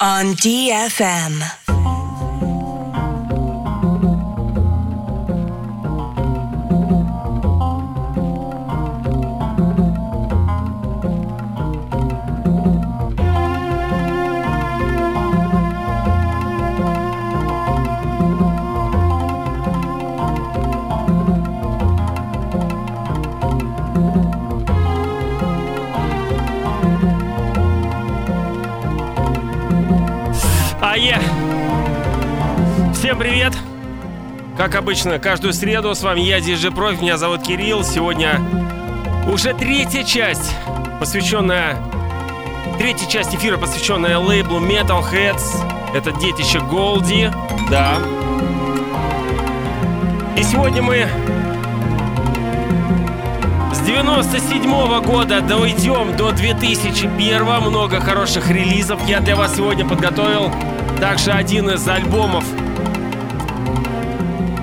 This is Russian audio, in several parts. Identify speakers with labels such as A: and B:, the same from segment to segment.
A: on DFM.
B: Как обычно, каждую среду с вами я, Диджи Профи, меня зовут Кирилл. Сегодня уже третья часть, посвященная... Третья часть эфира, посвященная лейблу Metalheads. Это детище Голди, да. И сегодня мы с 97 -го года дойдем до 2001 Много хороших релизов я для вас сегодня подготовил. Также один из альбомов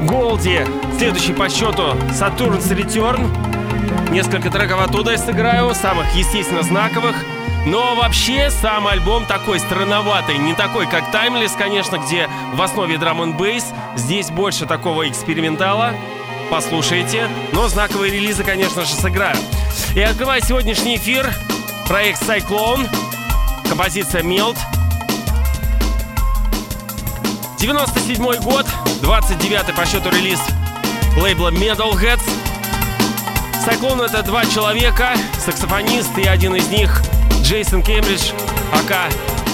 B: Голди. Следующий по счету Saturn's Return. Несколько треков оттуда я сыграю, самых, естественно, знаковых. Но вообще сам альбом такой странноватый, не такой как Timeless, конечно, где в основе драм н бейс. Здесь больше такого экспериментала. Послушайте. Но знаковые релизы, конечно же, сыграю. И открываю сегодняшний эфир проект Cyclone, композиция Melt, 97 год, 29 по счету релиз лейбла Metalheads. Cyclone это два человека, саксофонист и один из них Джейсон Кембридж, ака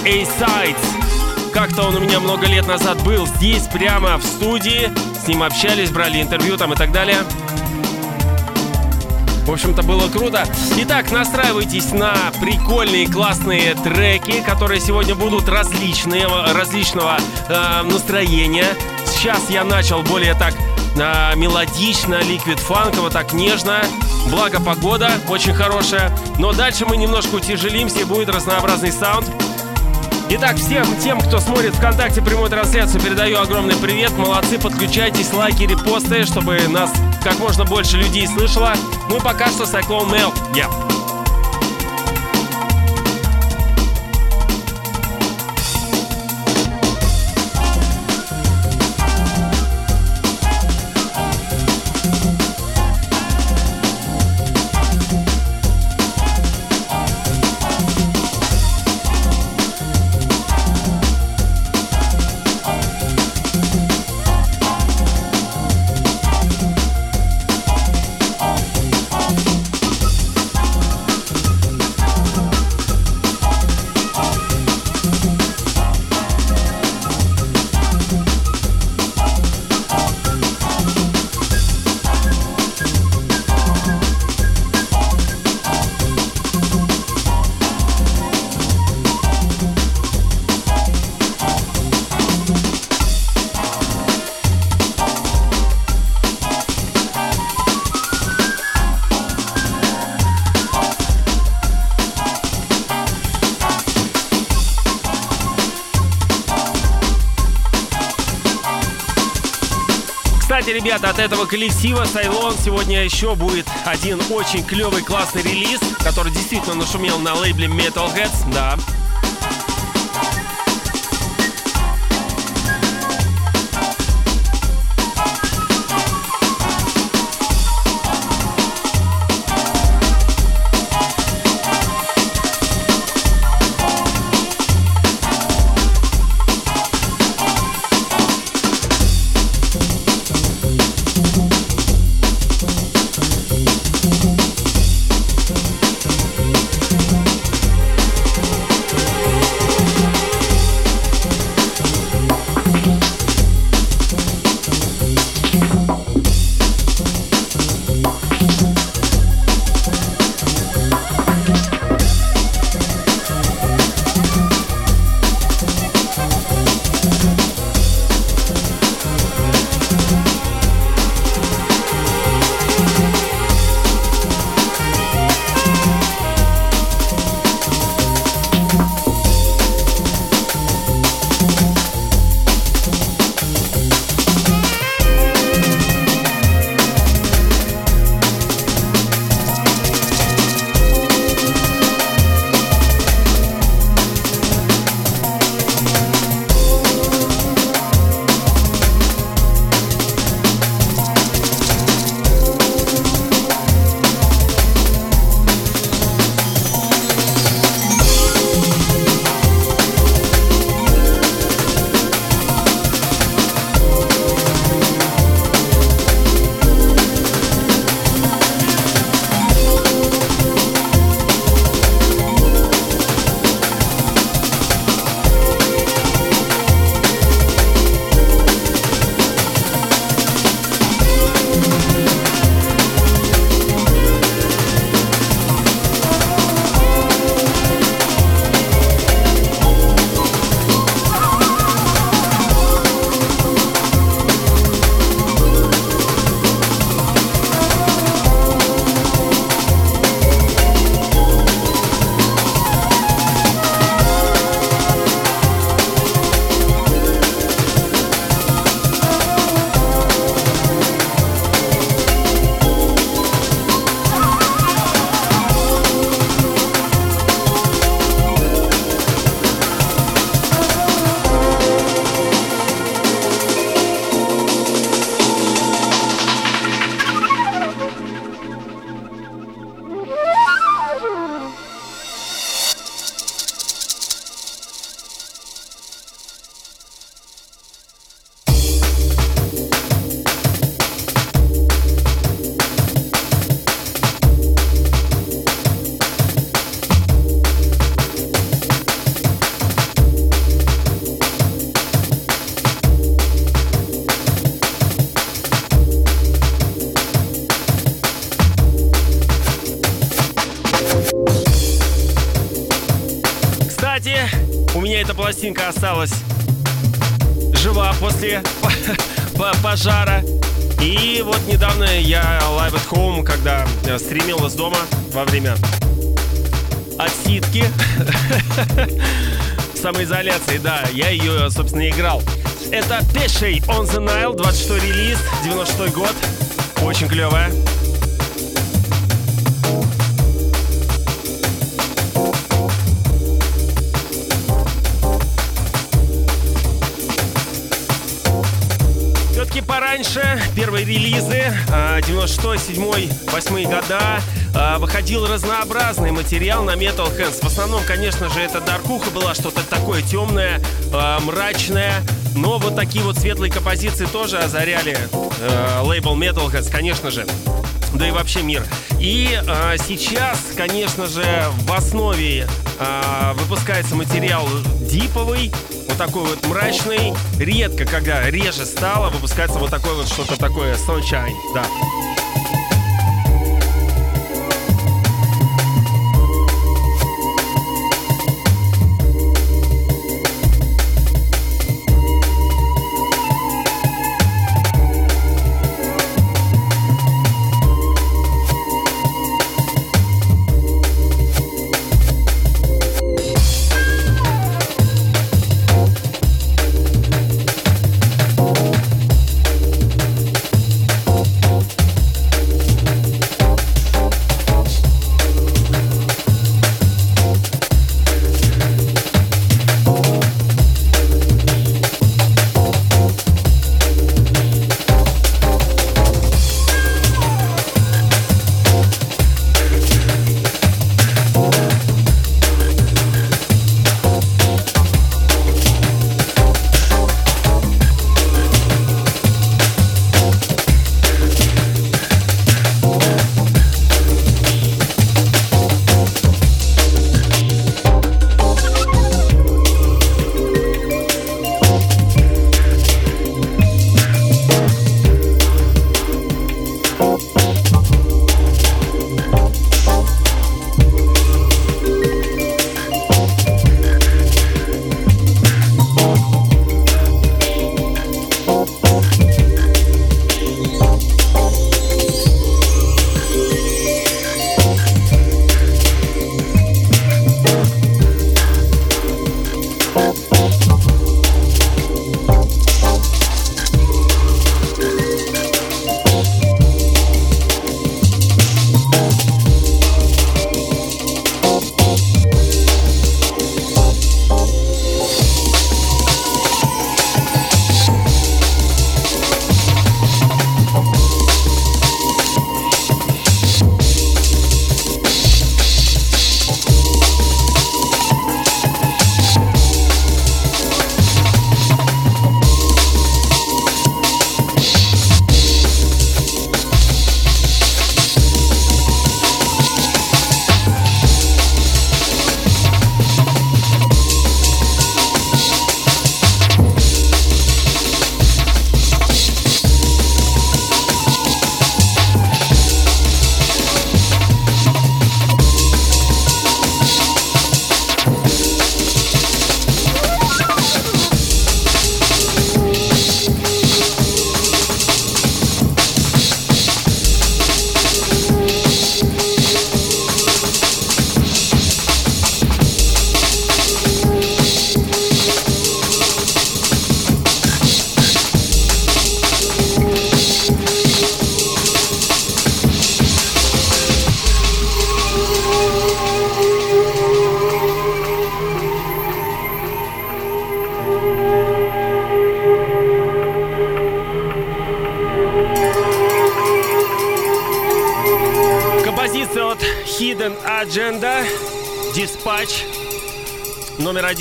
B: A-Sides. Как-то он у меня много лет назад был здесь, прямо в студии. С ним общались, брали интервью там и так далее. В общем-то, было круто. Итак, настраивайтесь на прикольные, классные треки, которые сегодня будут различные, различного э, настроения. Сейчас я начал более так э, мелодично, ликвид фанково, так нежно. Благо погода очень хорошая. Но дальше мы немножко утяжелимся будет разнообразный саунд. Итак, всем тем, кто смотрит ВКонтакте прямую трансляцию, передаю огромный привет. Молодцы, подключайтесь, лайки, репосты, чтобы нас как можно больше людей слышало. И пока что Cyclone Mail. Yeah. Ребята, от этого коллектива Сайлон сегодня еще будет один очень клевый классный релиз, который действительно нашумел на лейбле Metalheads, да. Осталась жива после пожара. И вот недавно я live at home, когда стримил из дома во время отсидки, самоизоляции, да, я ее, собственно, играл. Это Пешей on the Nile, 26 релиз, 96 год. Очень клевая. Пораньше, первые релизы, 96, 7, 8 года, а, выходил разнообразный материал на Metal Hands. В основном, конечно же, это даркуха была, что-то такое темное, а, мрачное. Но вот такие вот светлые композиции тоже озаряли э, лейбл Metal Hands, конечно же да и вообще мир. И э, сейчас, конечно же, в основе э, выпускается материал диповый, вот такой вот мрачный. Редко, когда реже стало, выпускается вот такое вот что-то такое sunshine, да.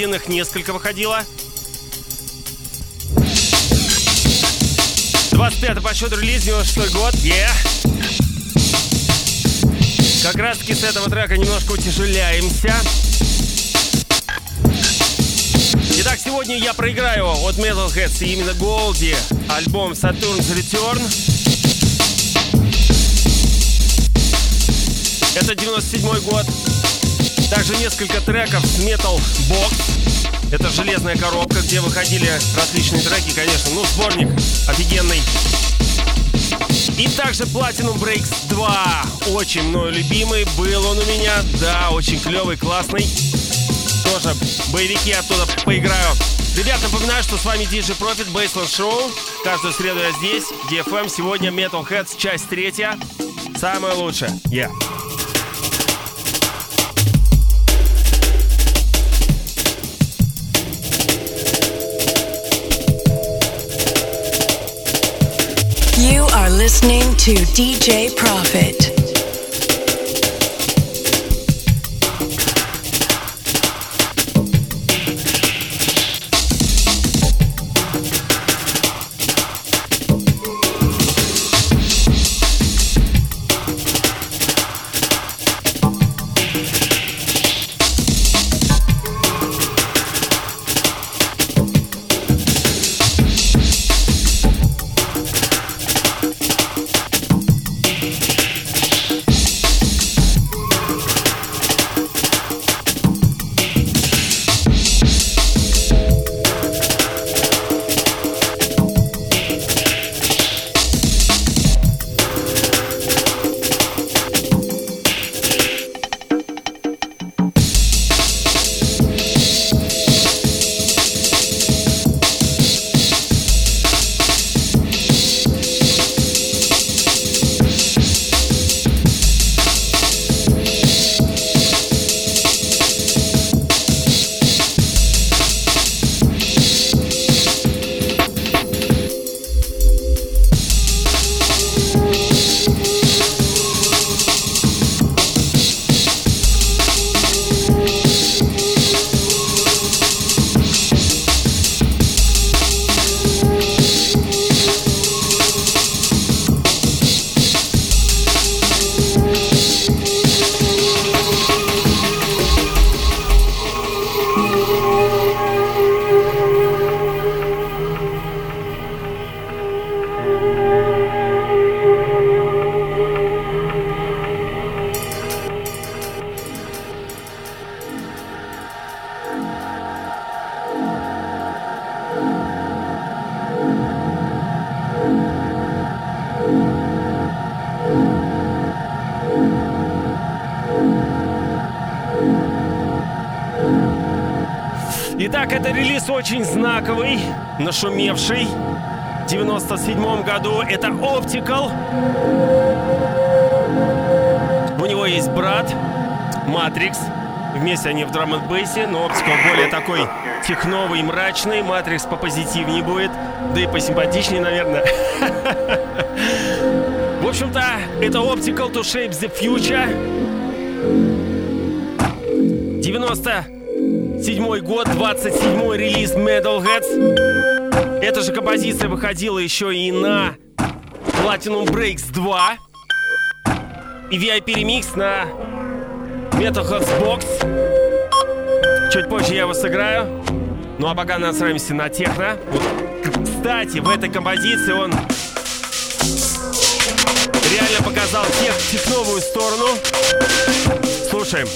B: Один, их несколько выходило. 25 по счету релиз, 96 год, yeah. Как раз таки с этого трека немножко утяжеляемся. Итак, сегодня я проиграю от Metalheads и именно Голди альбом Saturn's Return. Это 97 год. Также несколько треков с Metal Box. Это железная коробка, где выходили различные треки, конечно. Ну, сборник офигенный. И также Platinum Breaks 2. Очень мною любимый. Был он у меня. Да, очень клевый, классный. Тоже боевики оттуда поиграю. Ребят, напоминаю, что с вами DJ Profit Baseline Show. Каждую среду я здесь, DFM. Сегодня Metalheads, часть третья. Самое лучшее. Yeah.
A: Listening to DJ Profit.
B: Итак, это релиз очень знаковый, нашумевший. В 97 году это Optical. У него есть брат Matrix. Вместе они в драм бейсе, но Optical более такой техновый, мрачный. Matrix попозитивнее будет, да и посимпатичнее, наверное. В общем-то, это Optical to Shape the Future. 97 год, 27 релиз Metalheads. Эта же композиция выходила еще и на Platinum Breaks 2 и VIP ремикс на Metalheads Box. Чуть позже я его сыграю. Ну а пока настраиваемся на техно. Вот, кстати, в этой композиции он реально показал тех, техновую сторону. Слушаем.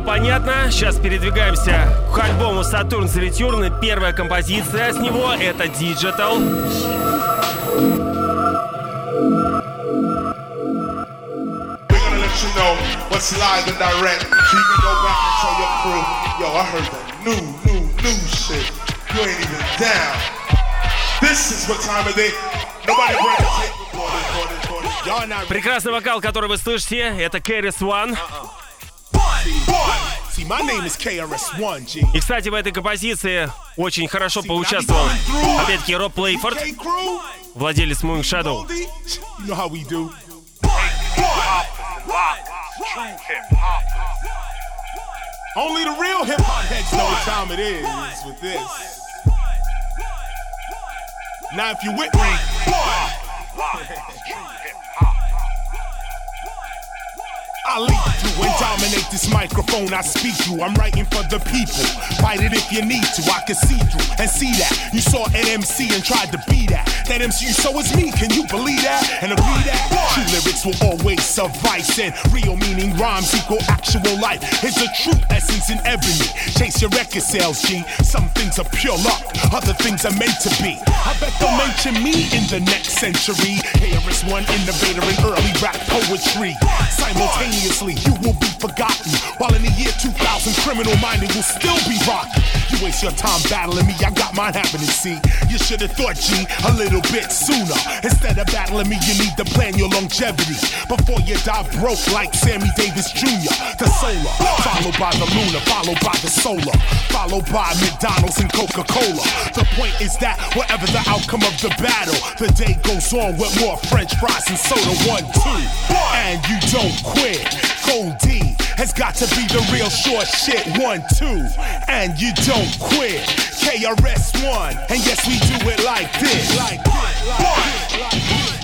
B: Понятно. Сейчас передвигаемся к альбому Saturn Return. Первая композиция с него — это Digital. Прекрасный вокал, который вы слышите, это Carries One.
C: See, my
B: И, кстати, в этой композиции очень хорошо поучаствовал, опять-таки, Роб Плейфорд, владелец Moon Shadow.
C: Only the real hip hop heads know what time it is with this. Now, if you with me, I lead through and dominate this microphone. I speak through. I'm writing for the people. Fight it if you need to. I can see through and see that. You saw an MC and tried to be that. That MC you so is me. Can you believe that? And agree that? True lyrics will always suffice. And real meaning rhymes equal actual life. Is the true essence in ebony. Chase your record sales, G. Some things are pure luck. Other things are meant to be. I bet they'll mention me in the next century. KRS One innovator in early rap poetry. Simultaneously, you will be forgotten. While in the year 2000, criminal minded will still be rocking. You waste your time battling me, I got mine happening, see. You should have thought, G, a little bit sooner. Instead of battling me, you need to plan your longevity. Before you die broke like Sammy Davis Jr. The solar, followed by the lunar, followed by the solar, followed by McDonald's and Coca Cola. The point is that whatever the outcome of the battle, the day goes on with more French fries and soda. One, two, and you don't quit. Gold D has got to be the real short shit. One, two, and you don't quit. KRS One, and yes, we do it like this. Like this, like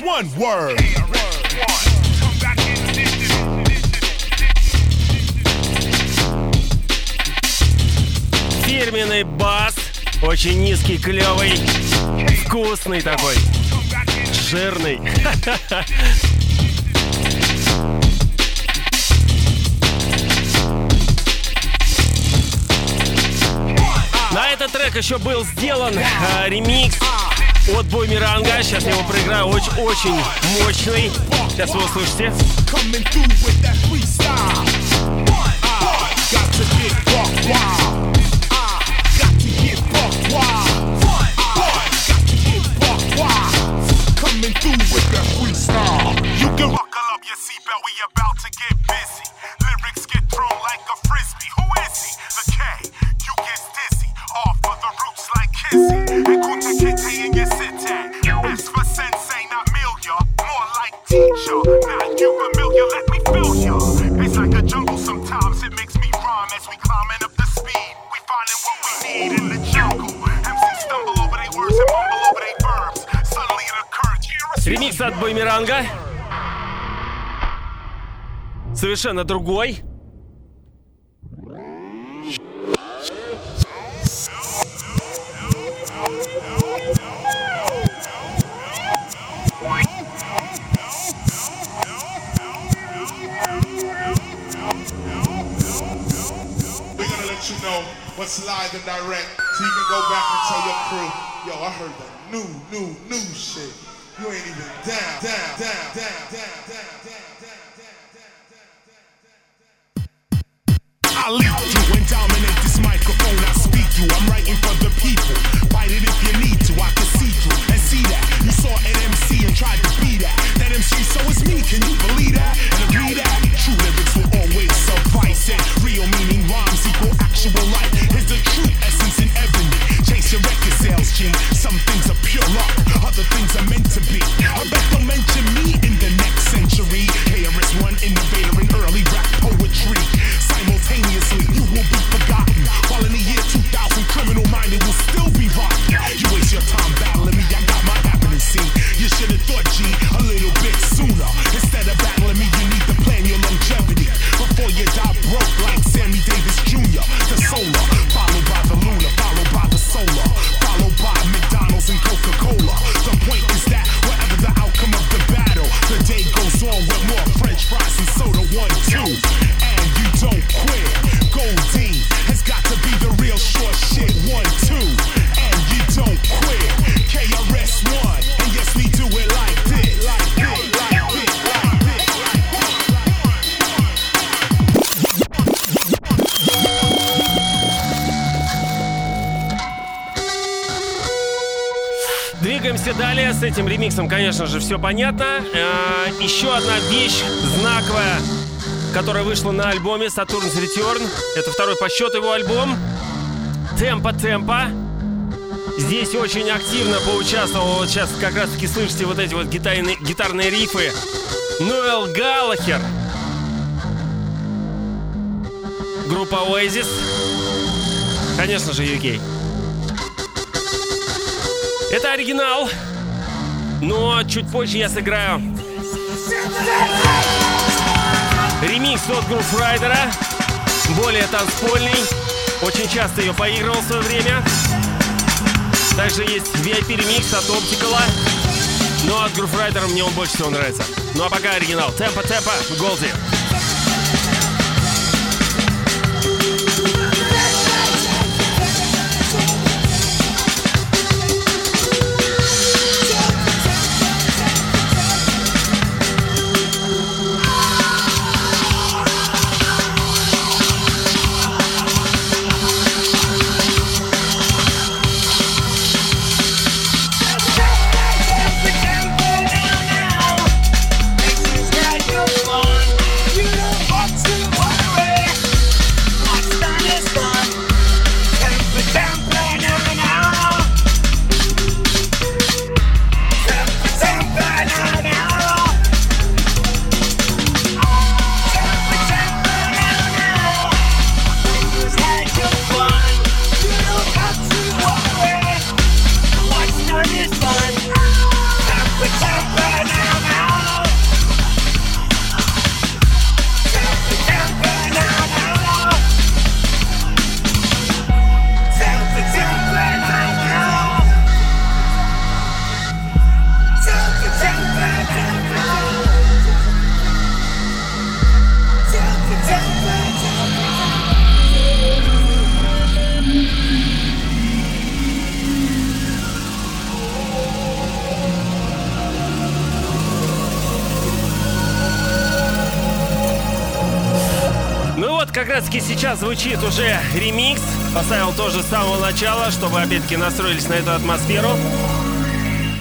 C: KRS-One word.
B: Фирменный бас, очень низкий, клевый, вкусный такой, жирный. На этот трек еще был сделан э, ремикс от Бумеранга. Сейчас я его проиграю. Очень-очень мощный. Сейчас вы услышите.
C: Coming through with that
B: Ремикс от Бумеранга. Совершенно другой.
C: New,
B: этим ремиксом, конечно же, все понятно. А, еще одна вещь знаковая, которая вышла на альбоме Saturn's Return. Это второй по счету его альбом. Темпа Темпа. Здесь очень активно поучаствовал, вот сейчас как раз таки слышите вот эти вот гитарные, гитарные рифы. Ноэл Галлахер. Группа Oasis. Конечно же, UK. Это оригинал, но чуть позже я сыграю ремикс от Грув Райдера, более танцпольный. Очень часто ее поигрывал в свое время. Также есть VIP-ремикс от Оптикала. Но от Грув Райдера мне он больше всего нравится. Ну а пока оригинал. Темпа-темпа, Голди. Сейчас звучит уже ремикс. Поставил тоже с самого начала, чтобы опять-таки настроились на эту атмосферу.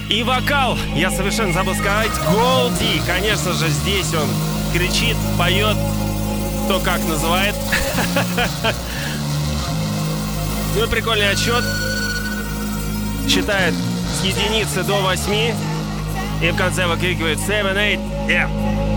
B: И вокал, я совершенно забыл сказать, Голди. Конечно же, здесь он кричит, поет, кто как называет. Ну и прикольный отсчет. Считает с единицы до восьми. И в конце выкрикивает 7, 8, yeah.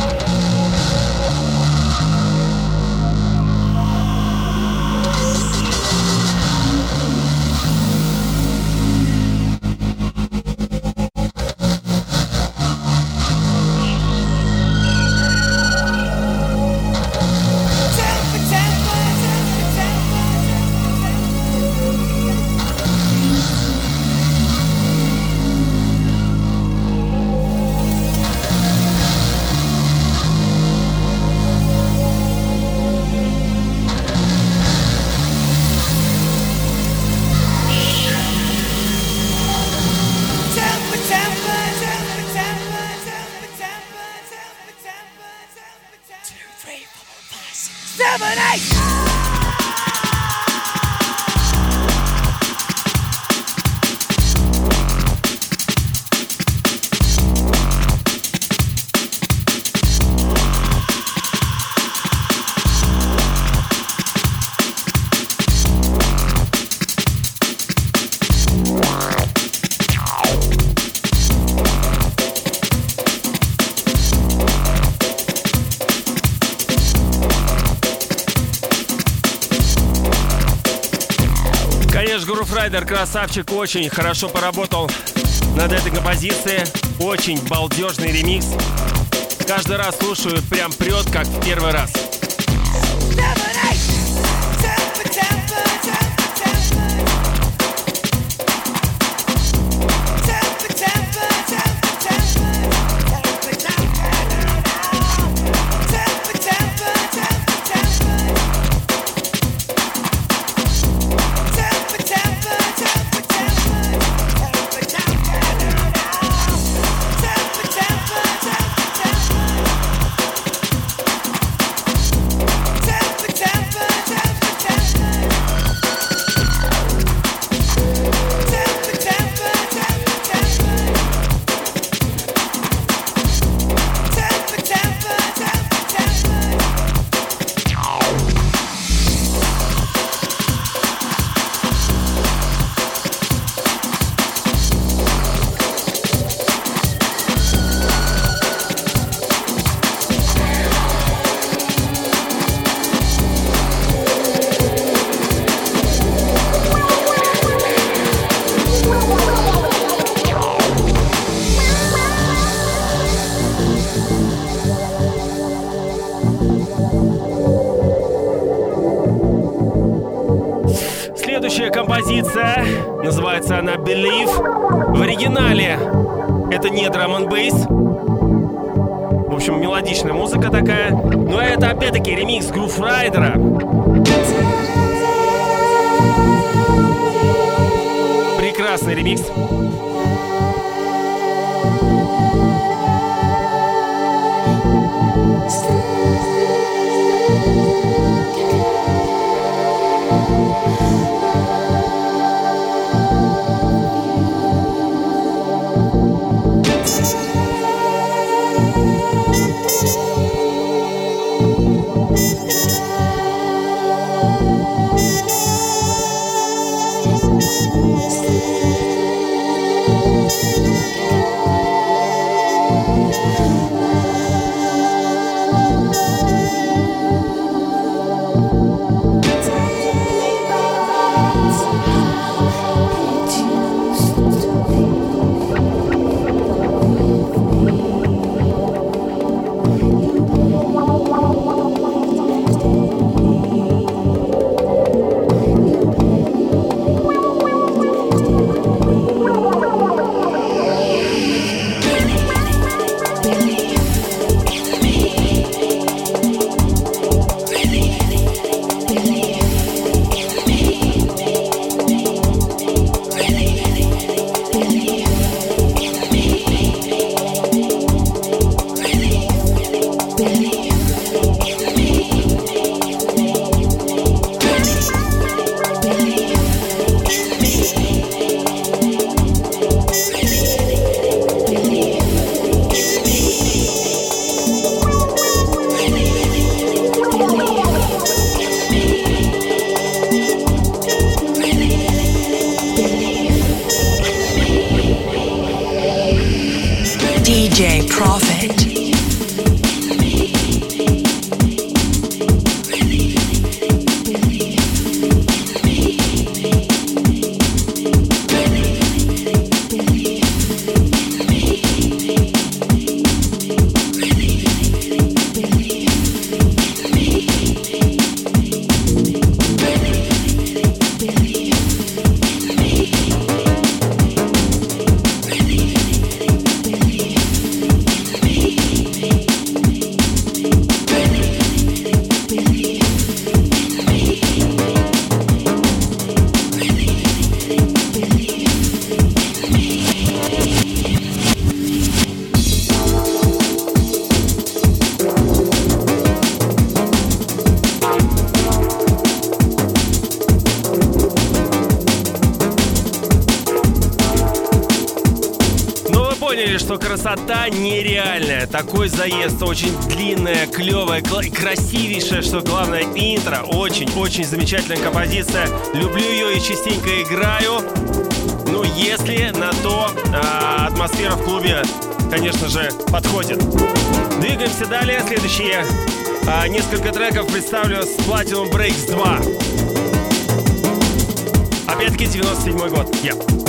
B: Райдер, красавчик, очень хорошо поработал над этой композицией. Очень балдежный ремикс. Каждый раз слушаю, прям прет, как в первый раз. Красота нереальная. Такой заезд, очень длинная, клевая, красивейшая, что главное, интро. Очень-очень замечательная композиция. Люблю ее и частенько играю. Ну, если на то а, атмосфера в клубе, конечно же, подходит. Двигаемся далее. Следующие а, несколько треков представлю с Platinum Breaks 2. Опять-таки 97 год. Yeah.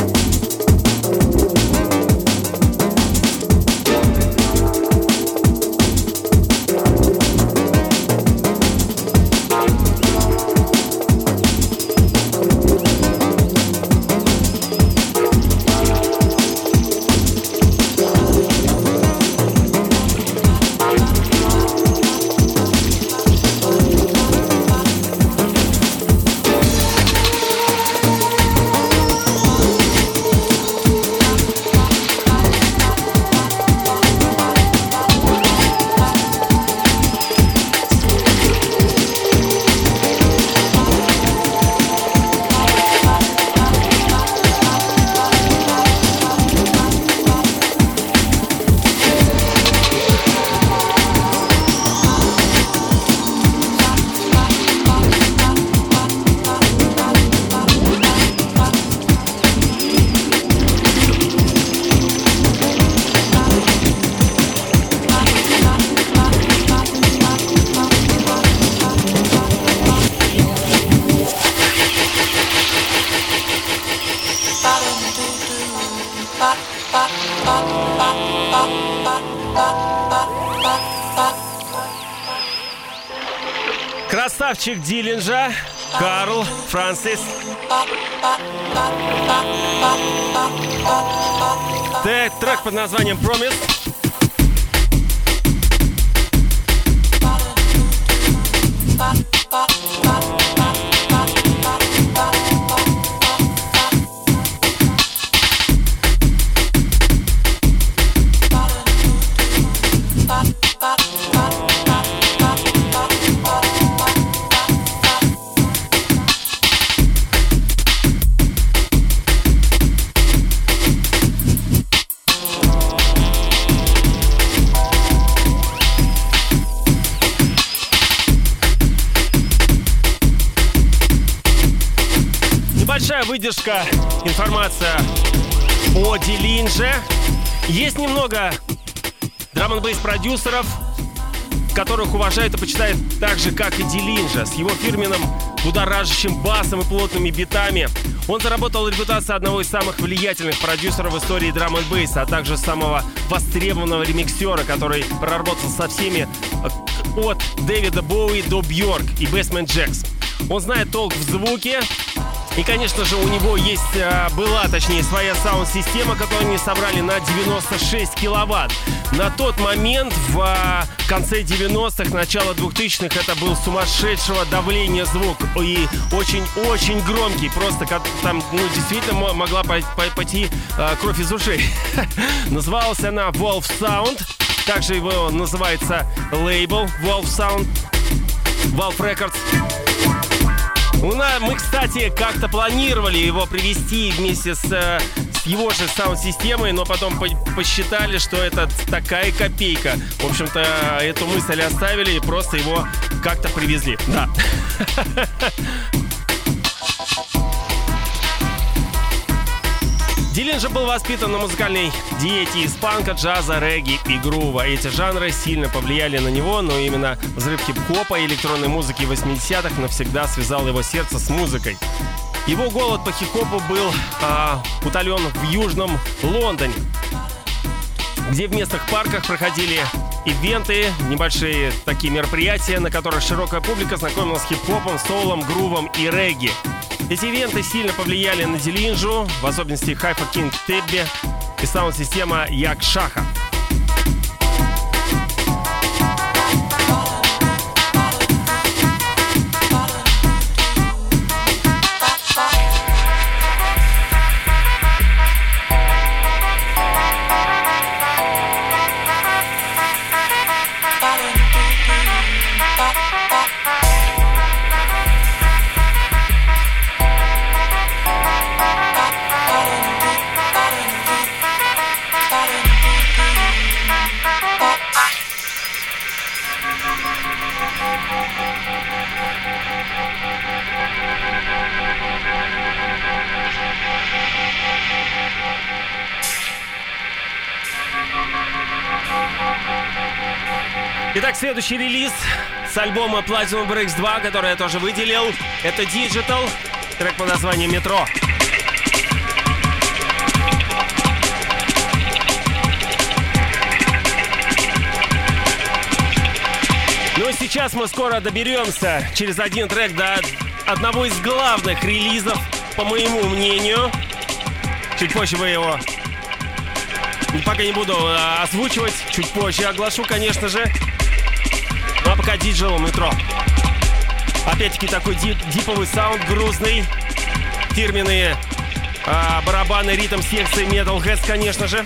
B: Красавчик Диллинджа Карл Франсис. Трек под названием Promise. Выдержка, информация о Дилинже. Есть немного драм н продюсеров, которых уважают и почитают так же, как и Дилинжа, с его фирменным будоражащим басом и плотными битами. Он заработал репутацию одного из самых влиятельных продюсеров в истории драм н а также самого востребованного ремиксера, который проработал со всеми э, от Дэвида Боуи до Бьорк и Бэсмен Джекс. Он знает толк в звуке, и, конечно же, у него есть, а, была, точнее, своя саунд-система, которую они собрали на 96 киловатт. На тот момент, в а, конце 90-х, начало 2000-х, это был сумасшедшего давления звук. И очень-очень громкий. Просто там, ну, действительно могла пойти а, кровь из ушей. Называлась она Wolf Sound. Также его называется лейбл Wolf Sound. Valve Records. Мы, кстати, как-то планировали его привести вместе с, э, с его же саунд-системой, но потом по посчитали, что это такая копейка. В общем-то, эту мысль оставили и просто его как-то привезли. Да. Дилин же был воспитан на музыкальной диете из панка, джаза, регги и грува. Эти жанры сильно повлияли на него, но именно взрыв хип-хопа и электронной музыки 80-х навсегда связал его сердце с музыкой. Его голод по хип-хопу был а, утолен в Южном Лондоне, где в местных парках проходили ивенты, небольшие такие мероприятия, на которых широкая публика знакомилась с хип-хопом, соулом, грувом и регги. Эти ивенты сильно повлияли на Дилинжу, в особенности Хайфа Кинг Тебби и саунд-система Як Шаха. Следующий релиз с альбома Platinum Breaks 2, который я тоже выделил, это Digital, трек под названием «Метро». Ну и сейчас мы скоро доберемся через один трек до одного из главных релизов, по моему мнению. Чуть позже вы его пока не буду э, озвучивать, чуть позже оглашу, конечно же. А пока диджел метро. Опять-таки такой дип, диповый саунд, грузный. Фирменные а, барабаны, ритм секции Metal Heads, конечно же.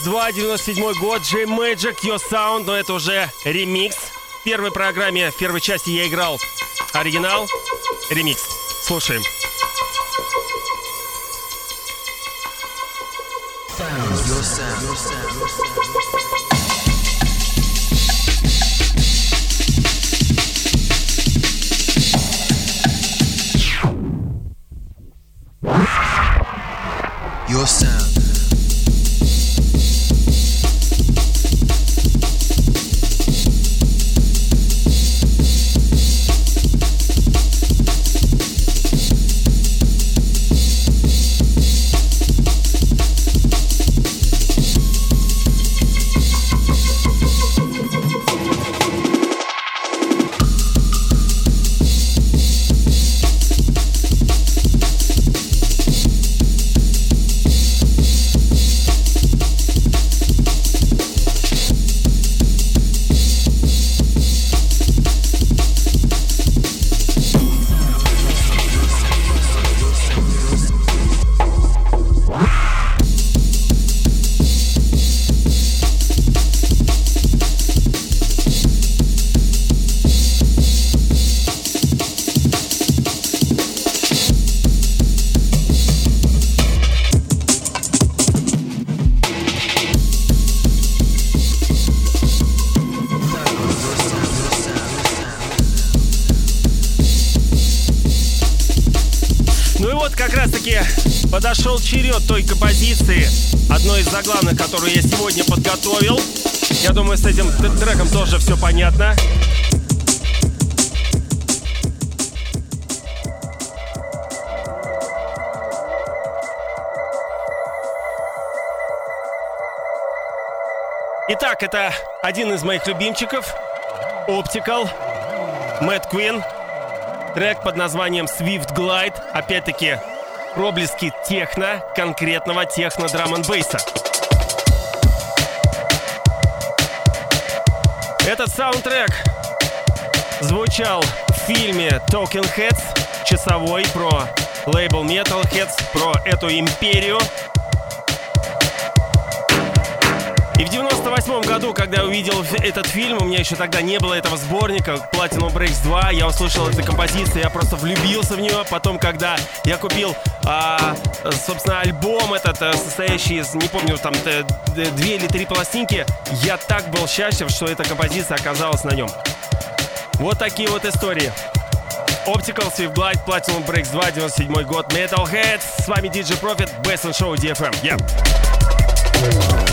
B: Platinum Breaks 2, 97 год, J Magic, Your Sound, но это уже ремикс. В первой программе, в первой части я играл оригинал, ремикс. Слушаем. Your sound. your sound. Черед той композиции, одной из заглавных, которую я сегодня подготовил. Я думаю, с этим треком тоже все понятно. Итак, это один из моих любимчиков. Optical. Мэтт Queen. Трек под названием Swift Glide. Опять-таки, проблески техно, конкретного техно драм н бейса. Этот саундтрек звучал в фильме Talking Heads, часовой про лейбл Metalheads, про эту империю, И в 98 году, когда я увидел этот фильм, у меня еще тогда не было этого сборника Platinum Breaks 2, я услышал эту композицию, я просто влюбился в нее. Потом, когда я купил, а, собственно, альбом этот, э, состоящий из, не помню, там, две или три пластинки, я так был счастлив, что эта композиция оказалась на нем. Вот такие вот истории. Optical, Swift Glide, Platinum Breaks 2, 97 год, Metalhead. С вами DJ Profit, Best in Show DFM. Yeah.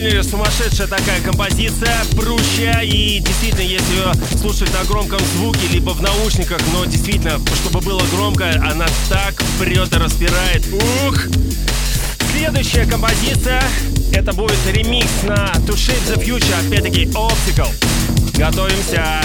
B: Поняли, сумасшедшая такая композиция, прущая, и действительно, если ее слушать на громком звуке, либо в наушниках, но действительно, чтобы было громко, она так прет и распирает. Ух! Следующая композиция, это будет ремикс на To Shape the Future, опять-таки Optical. Готовимся.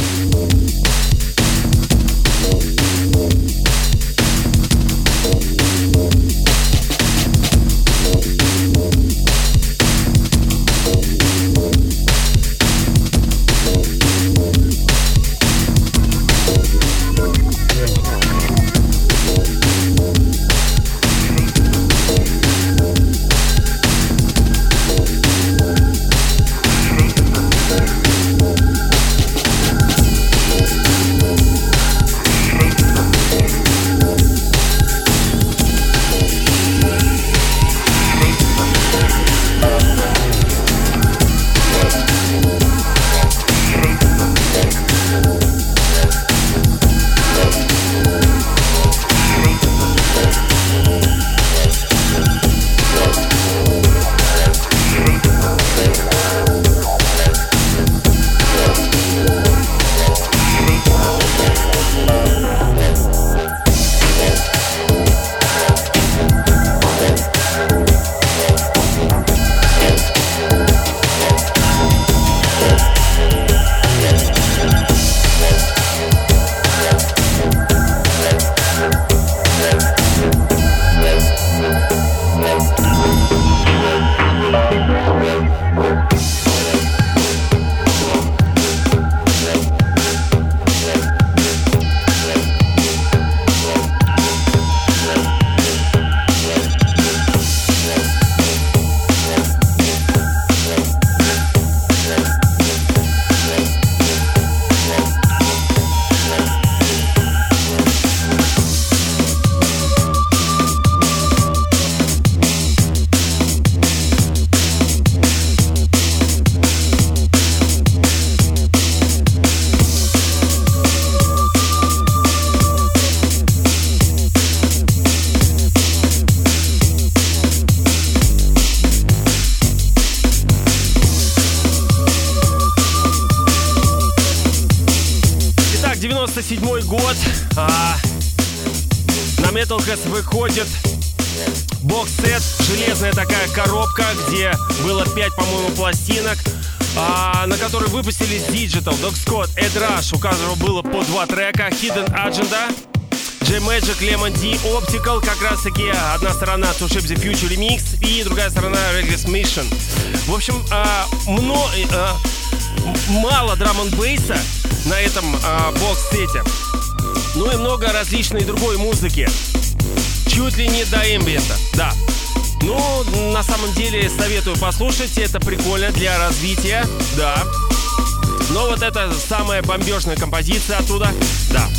B: Metalhead выходит бокс-сет, железная такая коробка, где было 5, по-моему, пластинок, а, на которой выпустились Digital, Dog Scott, Ed Rush, у которого было по два трека, Hidden Agenda, J-Magic, Lemon D, Optical, как раз таки одна сторона To Ship the Future Remix и другая сторона Regis Mission. В общем, а, мно, а, мало драм бейса на этом а, бокс-сете. Ну и много различной другой музыки. Чуть ли не до эмбиента, да. Ну, на самом деле, советую послушать, это прикольно для развития, да. Но вот это самая бомбежная композиция оттуда, да.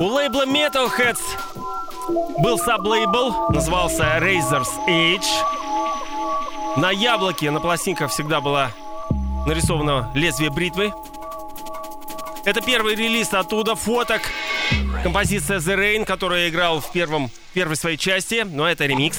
B: У лейбла Metalheads был саб-лейбл, назывался Razor's Edge. На яблоке на пластинках всегда было нарисовано лезвие бритвы. Это первый релиз оттуда, фоток. Композиция The Rain, которую я играл в первом, первой своей части, но это ремикс.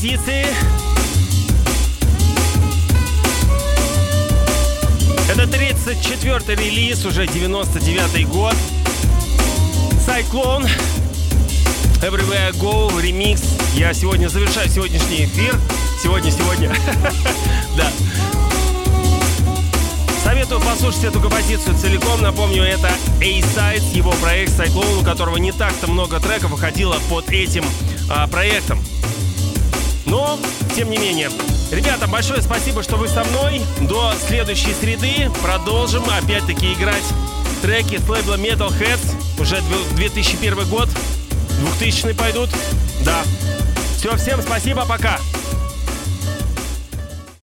B: Композиции. Это 34-й релиз, уже 99-й год. Cyclone, Everywhere I Go, ремикс. Я сегодня завершаю сегодняшний эфир. Сегодня, сегодня. Да. Советую послушать эту композицию целиком, напомню, это A-Sides, его проект Cyclone, у которого не так-то много треков выходило под этим а, проектом. Тем не менее, ребята, большое спасибо, что вы со мной. До следующей среды продолжим опять-таки играть треки с лейбла Metal Heads. Уже 2001 год, 2000 пойдут. Да. Все, всем спасибо, пока.